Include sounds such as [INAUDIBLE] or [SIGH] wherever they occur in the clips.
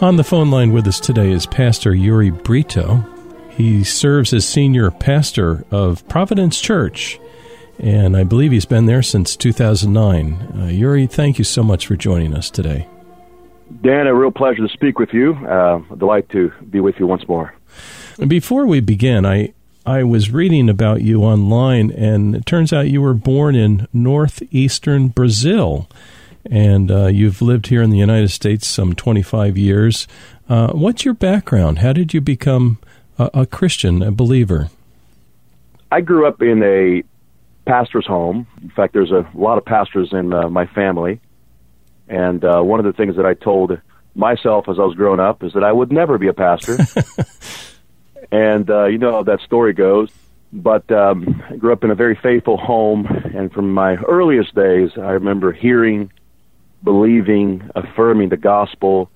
On the phone line with us today is Pastor Uri Brito. He serves as senior pastor of Providence Church, and I believe he's been there since 2009. Uh, Uri, thank you so much for joining us today. Dan, a real pleasure to speak with you. Uh, delight to be with you once more. Before we begin, I I was reading about you online, and it turns out you were born in northeastern Brazil and uh, you've lived here in the United States some 25 years. Uh, what's your background? How did you become a, a, Christian, a believer? I grew up in a pastor's home. In fact, there's a lot of pastors in uh, my family. And uh, one of the things that I told myself as I was growing up is that I would never be a pastor. [LAUGHS] and uh, you know how that story goes. But um, I grew up in a very faithful home, and from my earliest days, I remember hearing believing, affirming the gospel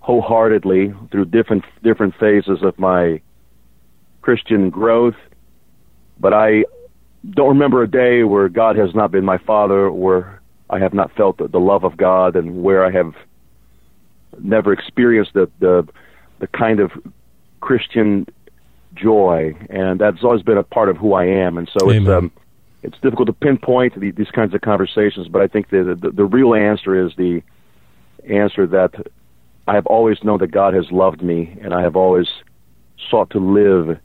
wholeheartedly through different different phases of my Christian growth. But I don't remember a day where God has not been my father, where I have not felt the, the love of God, and where I have never experienced the the, the kind of Christian joy, and that's always been a part of who I am. And so Amen. it's um, it's difficult to pinpoint the, these kinds of conversations, but I think the, the the real answer is the answer that I have always known that God has loved me, and I have always sought to live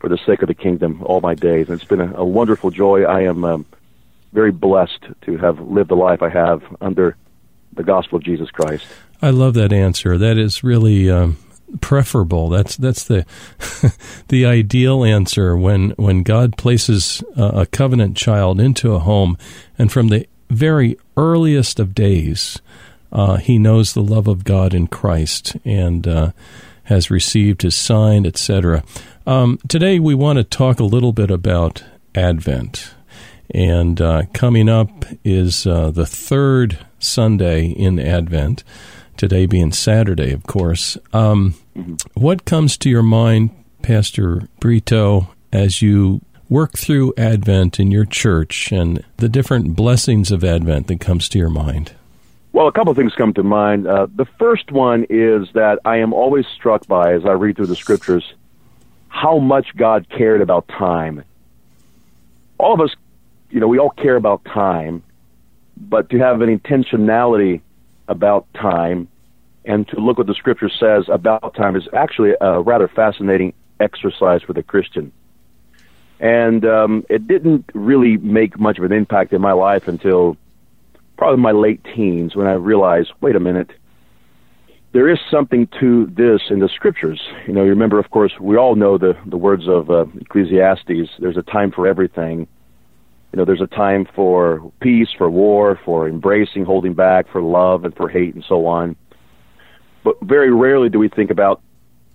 for the sake of the kingdom all my days. And it's been a, a wonderful joy. I am um, very blessed to have lived the life I have under the gospel of Jesus Christ. I love that answer. That is really um, preferable. That's that's the [LAUGHS] the ideal answer when when God places a, a covenant child into a home, and from the very earliest of days, uh, he knows the love of God in Christ and uh, has received his sign, etc. Um, today, we want to talk a little bit about Advent. And uh, coming up is uh, the third Sunday in Advent today being Saturday, of course. Um, mm-hmm. What comes to your mind, Pastor Brito, as you work through Advent in your church and the different blessings of Advent that comes to your mind? Well, a couple of things come to mind. Uh, the first one is that I am always struck by, as I read through the scriptures, how much God cared about time. All of us, you know, we all care about time, but to have an intentionality about time and to look what the scripture says about time is actually a rather fascinating exercise for the Christian. And um, it didn't really make much of an impact in my life until probably my late teens when I realized, wait a minute, there is something to this in the scriptures. You know, you remember, of course, we all know the, the words of uh, Ecclesiastes there's a time for everything. You know, there's a time for peace, for war, for embracing, holding back, for love, and for hate, and so on. But very rarely do we think about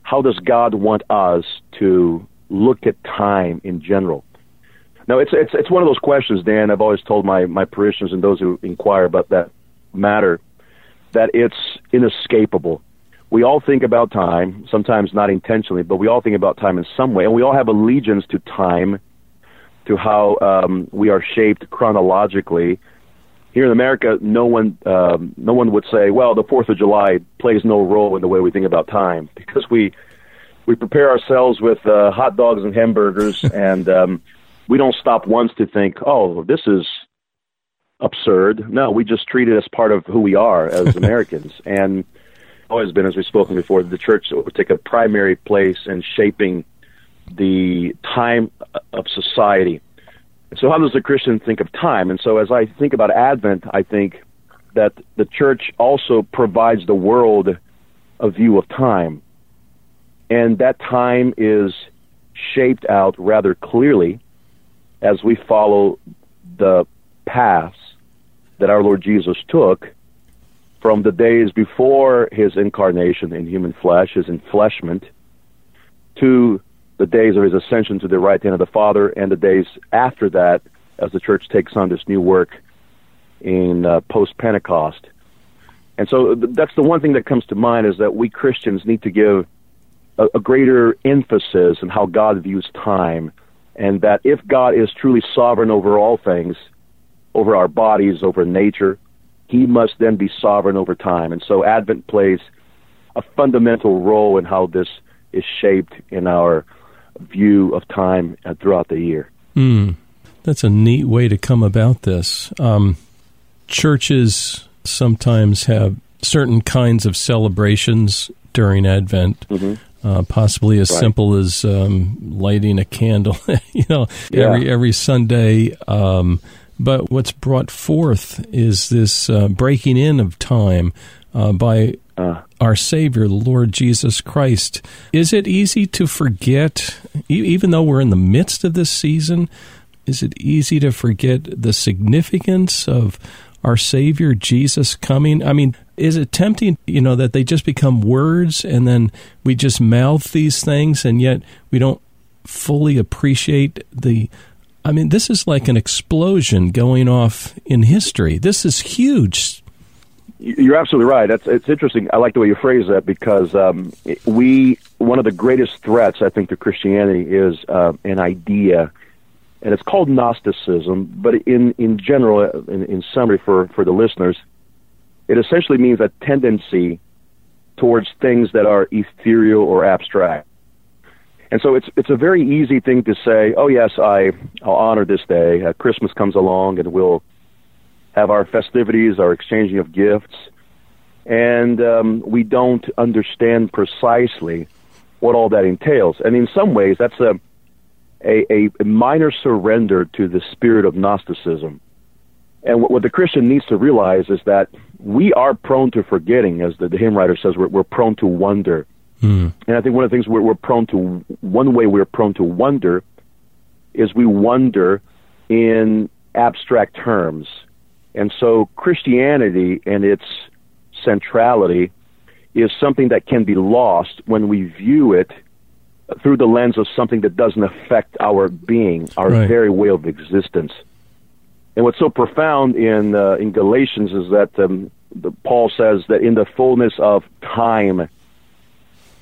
how does God want us to look at time in general. Now, it's it's it's one of those questions, Dan. I've always told my my parishioners and those who inquire about that matter that it's inescapable. We all think about time, sometimes not intentionally, but we all think about time in some way, and we all have allegiance to time to how um, we are shaped chronologically. Here in America, no one um, no one would say, "Well, the Fourth of July plays no role in the way we think about time," because we we prepare ourselves with uh, hot dogs and hamburgers, [LAUGHS] and um, we don't stop once to think, "Oh, this is absurd." No, we just treat it as part of who we are as [LAUGHS] Americans, and always been, as we've spoken before, the church would take a primary place in shaping the time of society. So, how does a Christian think of time? And so, as I think about Advent, I think that the church also provides the world a view of time. And that time is shaped out rather clearly as we follow the paths that our Lord Jesus took from the days before his incarnation in human flesh, his enfleshment, to the days of his ascension to the right hand of the Father, and the days after that, as the church takes on this new work in uh, post Pentecost. And so that's the one thing that comes to mind is that we Christians need to give a, a greater emphasis on how God views time, and that if God is truly sovereign over all things, over our bodies, over nature, he must then be sovereign over time. And so Advent plays a fundamental role in how this is shaped in our view of time uh, throughout the year. Mm, that's a neat way to come about this. Um, churches sometimes have certain kinds of celebrations during Advent. Mm-hmm. Uh, possibly as right. simple as um, lighting a candle, [LAUGHS] you know, yeah. every every Sunday. Um, but what's brought forth is this uh, breaking in of time uh, by uh. our Savior, the Lord Jesus Christ. Is it easy to forget, even though we're in the midst of this season? Is it easy to forget the significance of our Savior Jesus coming? I mean, is it tempting, you know, that they just become words and then we just mouth these things and yet we don't fully appreciate the. I mean, this is like an explosion going off in history. This is huge. You're absolutely right. That's it's interesting. I like the way you phrase that because um, we one of the greatest threats I think to Christianity is uh, an idea and it's called Gnosticism. But in in general, in, in summary for for the listeners, it essentially means a tendency towards things that are ethereal or abstract. And so it's it's a very easy thing to say, oh yes, I I'll honor this day. Uh, Christmas comes along, and we'll have our festivities, our exchanging of gifts, and um, we don't understand precisely what all that entails. And in some ways, that's a a, a minor surrender to the spirit of Gnosticism. And what, what, the Christian needs to realize is that we are prone to forgetting, as the, the hymn writer says, we're, we're prone to wonder. Mm. And I think one of the things we're, we're prone to, one way we're prone to wonder is we wonder in abstract terms. And so Christianity and its centrality is something that can be lost when we view it through the lens of something that doesn't affect our being, our right. very way of existence. And what's so profound in uh, in Galatians is that um, the, Paul says that in the fullness of time,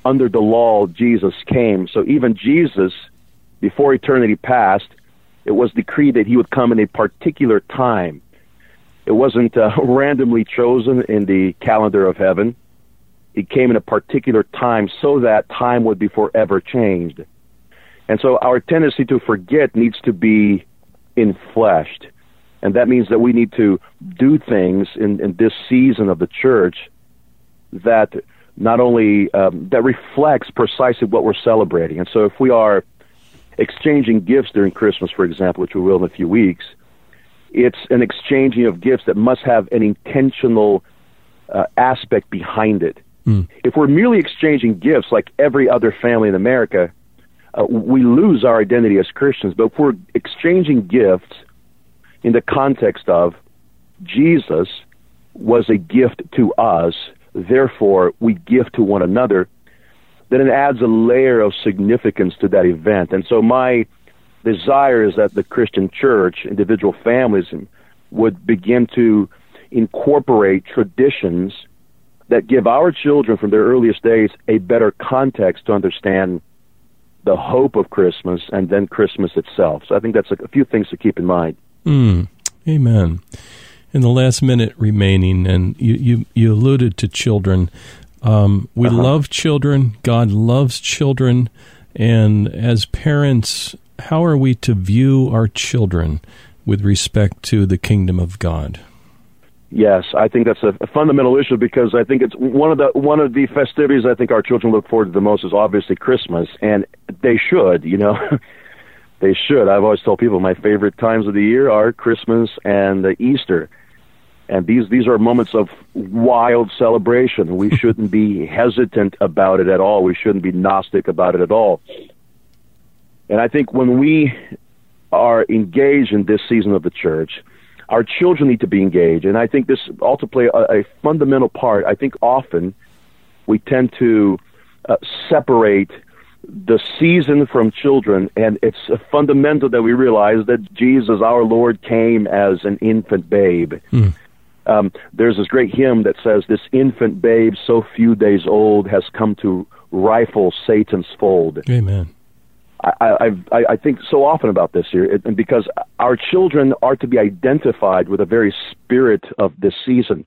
under the law, Jesus came. So even Jesus, before eternity passed, it was decreed that he would come in a particular time. It wasn't uh, [LAUGHS] randomly chosen in the calendar of heaven. It came in a particular time so that time would be forever changed. And so our tendency to forget needs to be infleshed. And that means that we need to do things in, in this season of the church that not only um, that reflects precisely what we're celebrating. And so if we are exchanging gifts during Christmas, for example, which we will in a few weeks, it's an exchanging of gifts that must have an intentional uh, aspect behind it. Mm. If we're merely exchanging gifts like every other family in America, uh, we lose our identity as Christians. But if we're exchanging gifts in the context of Jesus was a gift to us, therefore we give to one another, then it adds a layer of significance to that event. And so my desire is that the Christian church, individual families, would begin to incorporate traditions that give our children from their earliest days a better context to understand the hope of Christmas and then Christmas itself. So I think that's a, a few things to keep in mind. Mm, amen. In the last minute remaining, and you, you, you alluded to children. Um, we uh-huh. love children. God loves children. And as parents, how are we to view our children with respect to the kingdom of God? Yes, I think that's a, fundamental issue because I think it's one of the one of the festivities I think our children look forward to the most is obviously Christmas, and they should, you know, [LAUGHS] they should. I've always told people my favorite times of the year are Christmas and Easter, and these these are moments of wild celebration. We shouldn't be [LAUGHS] hesitant about it at all. We shouldn't be gnostic about it at all. And I think when we are engaged in this season of the church our children need to be engaged, and I think this also play a, a fundamental part. I think often we tend to uh, separate the season from children, and it's fundamental that we realize that Jesus, our Lord, came as an infant babe. Mm. Um, there's this great hymn that says, "This infant babe, so few days old, has come to rifle Satan's fold." Amen. I, I, I think so often about this here, and because our children are to be identified with the very spirit of this season.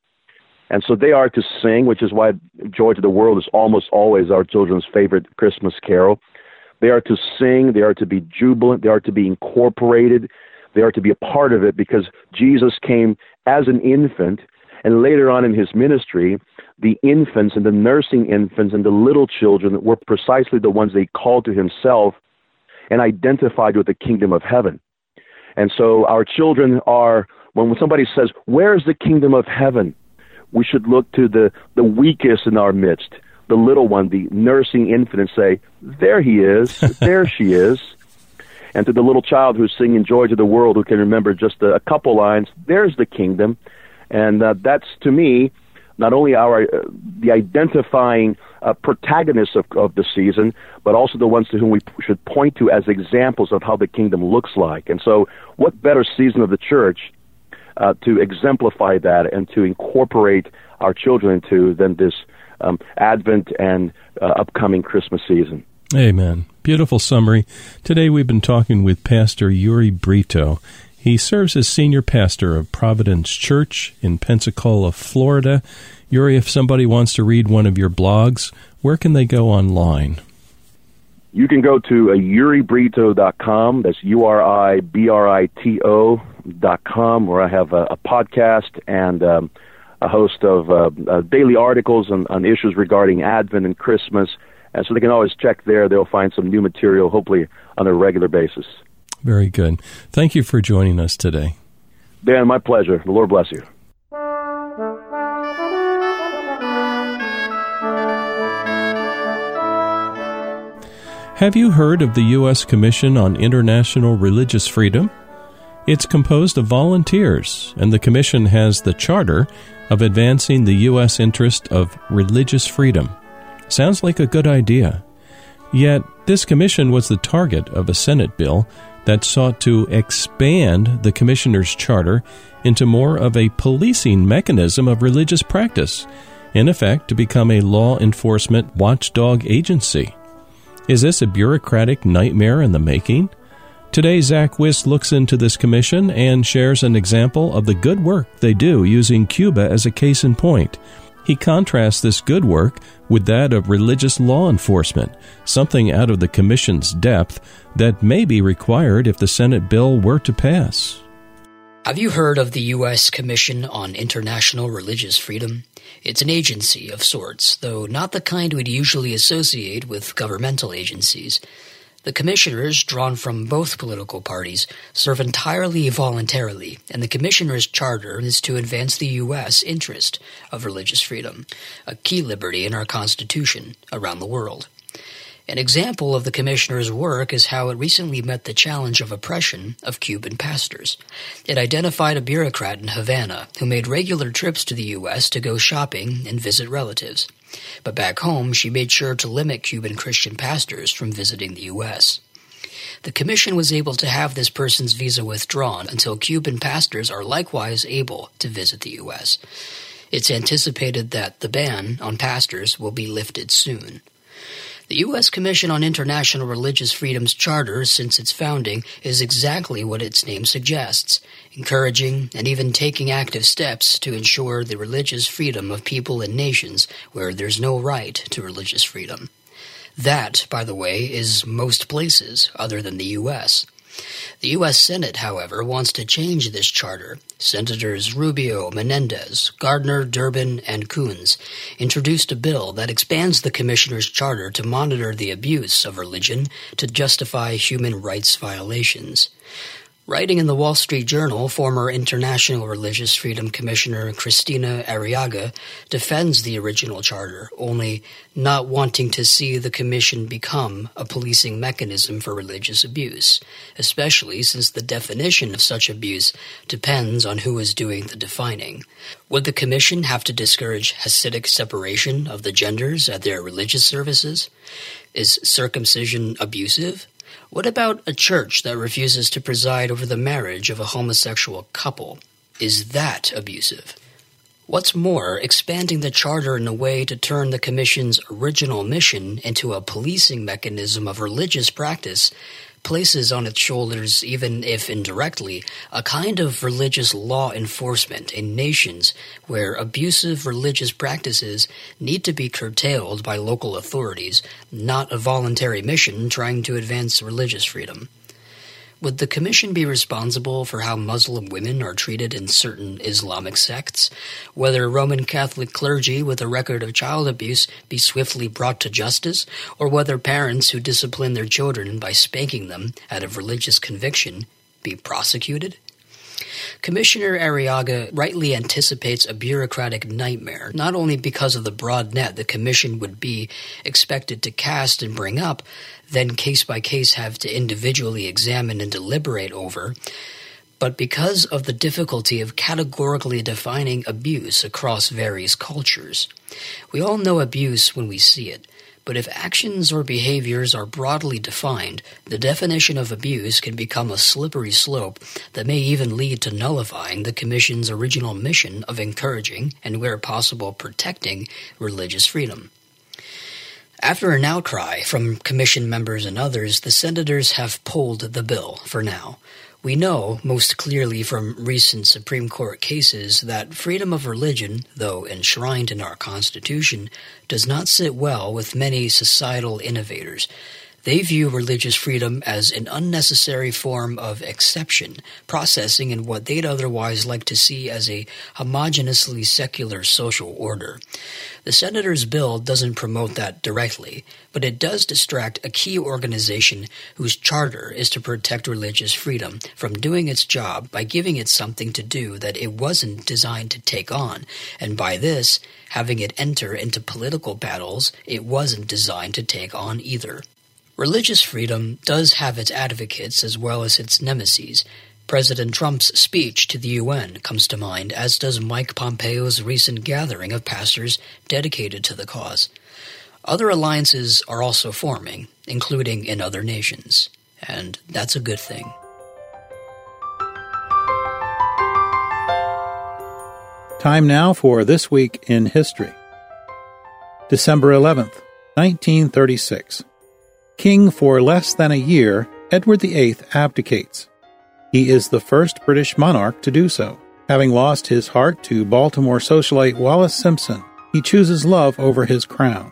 And so they are to sing, which is why Joy to the World is almost always our children's favorite Christmas carol. They are to sing, they are to be jubilant, they are to be incorporated, they are to be a part of it because Jesus came as an infant, and later on in his ministry, the infants and the nursing infants and the little children were precisely the ones they called to himself and identified with the kingdom of heaven. And so our children are, when somebody says, Where's the kingdom of heaven? we should look to the, the weakest in our midst, the little one, the nursing infant, and say, There he is, [LAUGHS] there she is. And to the little child who's singing Joy to the World, who can remember just a, a couple lines, there's the kingdom. And uh, that's, to me, not only our uh, the identifying uh, protagonists of, of the season, but also the ones to whom we should point to as examples of how the kingdom looks like. And so, what better season of the church uh, to exemplify that and to incorporate our children into than this um, Advent and uh, upcoming Christmas season. Amen. Beautiful summary. Today we've been talking with Pastor Uri Brito. He serves as senior pastor of Providence Church in Pensacola, Florida. Uri, if somebody wants to read one of your blogs, where can they go online? You can go to uh, uribrito.com. That's U R I B R I T O dot com, where I have a, a podcast and um, a host of uh, uh, daily articles on, on issues regarding Advent and Christmas. And so they can always check there. They'll find some new material, hopefully on a regular basis. Very good. Thank you for joining us today. Dan, my pleasure. The Lord bless you. Have you heard of the U.S. Commission on International Religious Freedom? It's composed of volunteers, and the Commission has the charter of advancing the U.S. interest of religious freedom. Sounds like a good idea. Yet, this commission was the target of a Senate bill that sought to expand the Commissioner's charter into more of a policing mechanism of religious practice, in effect, to become a law enforcement watchdog agency. Is this a bureaucratic nightmare in the making? Today, Zach Wiss looks into this commission and shares an example of the good work they do using Cuba as a case in point. He contrasts this good work with that of religious law enforcement, something out of the Commission's depth that may be required if the Senate bill were to pass. Have you heard of the U.S. Commission on International Religious Freedom? It's an agency of sorts, though not the kind we'd usually associate with governmental agencies. The commissioners, drawn from both political parties, serve entirely voluntarily, and the commissioner's charter is to advance the U.S. interest of religious freedom, a key liberty in our Constitution around the world. An example of the commissioner's work is how it recently met the challenge of oppression of Cuban pastors. It identified a bureaucrat in Havana who made regular trips to the U.S. to go shopping and visit relatives. But back home, she made sure to limit Cuban Christian pastors from visiting the U.S. The commission was able to have this person's visa withdrawn until Cuban pastors are likewise able to visit the U.S. It's anticipated that the ban on pastors will be lifted soon. The U.S. Commission on International Religious Freedom's charter, since its founding, is exactly what its name suggests encouraging and even taking active steps to ensure the religious freedom of people and nations where there's no right to religious freedom. That, by the way, is most places other than the U.S. The U.S. Senate, however, wants to change this charter. Senators Rubio, Menendez, Gardner, Durbin, and Coons introduced a bill that expands the Commissioner's charter to monitor the abuse of religion to justify human rights violations. Writing in the Wall Street Journal, former International Religious Freedom Commissioner Cristina Arriaga defends the original charter, only not wanting to see the commission become a policing mechanism for religious abuse, especially since the definition of such abuse depends on who is doing the defining. Would the commission have to discourage Hasidic separation of the genders at their religious services? Is circumcision abusive? What about a church that refuses to preside over the marriage of a homosexual couple? Is that abusive? What's more, expanding the charter in a way to turn the Commission's original mission into a policing mechanism of religious practice places on its shoulders, even if indirectly, a kind of religious law enforcement in nations where abusive religious practices need to be curtailed by local authorities, not a voluntary mission trying to advance religious freedom. Would the Commission be responsible for how Muslim women are treated in certain Islamic sects? Whether Roman Catholic clergy with a record of child abuse be swiftly brought to justice? Or whether parents who discipline their children by spanking them out of religious conviction be prosecuted? Commissioner Arriaga rightly anticipates a bureaucratic nightmare, not only because of the broad net the Commission would be expected to cast and bring up, then case by case have to individually examine and deliberate over, but because of the difficulty of categorically defining abuse across various cultures. We all know abuse when we see it. But if actions or behaviors are broadly defined, the definition of abuse can become a slippery slope that may even lead to nullifying the Commission's original mission of encouraging and, where possible, protecting religious freedom. After an outcry from Commission members and others, the senators have pulled the bill for now. We know, most clearly from recent Supreme Court cases, that freedom of religion, though enshrined in our Constitution, does not sit well with many societal innovators. They view religious freedom as an unnecessary form of exception, processing in what they'd otherwise like to see as a homogeneously secular social order. The Senator's bill doesn't promote that directly, but it does distract a key organization whose charter is to protect religious freedom from doing its job by giving it something to do that it wasn't designed to take on, and by this, having it enter into political battles it wasn't designed to take on either. Religious freedom does have its advocates as well as its nemesis. President Trump's speech to the UN comes to mind, as does Mike Pompeo's recent gathering of pastors dedicated to the cause. Other alliances are also forming, including in other nations, and that's a good thing. Time now for This Week in History. December 11th, 1936. King for less than a year, Edward VIII abdicates. He is the first British monarch to do so. Having lost his heart to Baltimore socialite Wallis Simpson, he chooses love over his crown.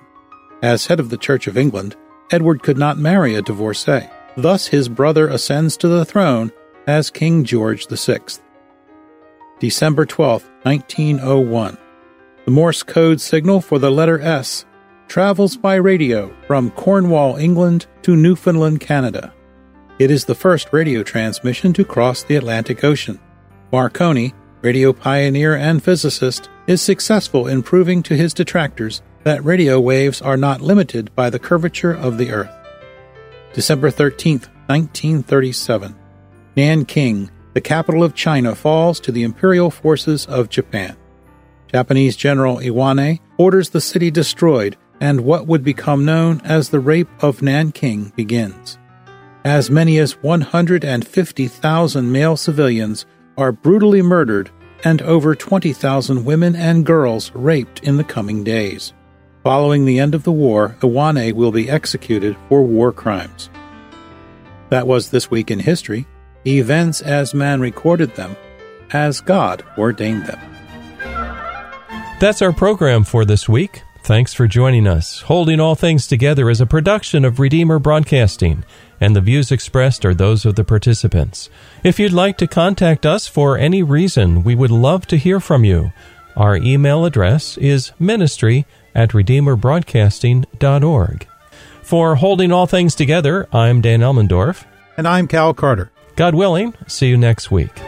As head of the Church of England, Edward could not marry a divorcee. Thus, his brother ascends to the throne as King George VI. December 12, 1901. The Morse code signal for the letter S travels by radio from Cornwall, England to Newfoundland, Canada. It is the first radio transmission to cross the Atlantic Ocean. Marconi, radio pioneer and physicist, is successful in proving to his detractors that radio waves are not limited by the curvature of the Earth. December 13, 1937. Nanking, the capital of China, falls to the imperial forces of Japan. Japanese General Iwane orders the city destroyed and what would become known as the Rape of Nanking begins. As many as 150,000 male civilians are brutally murdered and over 20,000 women and girls raped in the coming days. Following the end of the war, Iwane will be executed for war crimes. That was This Week in History, events as man recorded them, as God ordained them. That's our program for this week. Thanks for joining us. Holding All Things Together is a production of Redeemer Broadcasting, and the views expressed are those of the participants. If you'd like to contact us for any reason, we would love to hear from you. Our email address is ministry at redeemerbroadcasting.org. For Holding All Things Together, I'm Dan Elmendorf. And I'm Cal Carter. God willing, see you next week.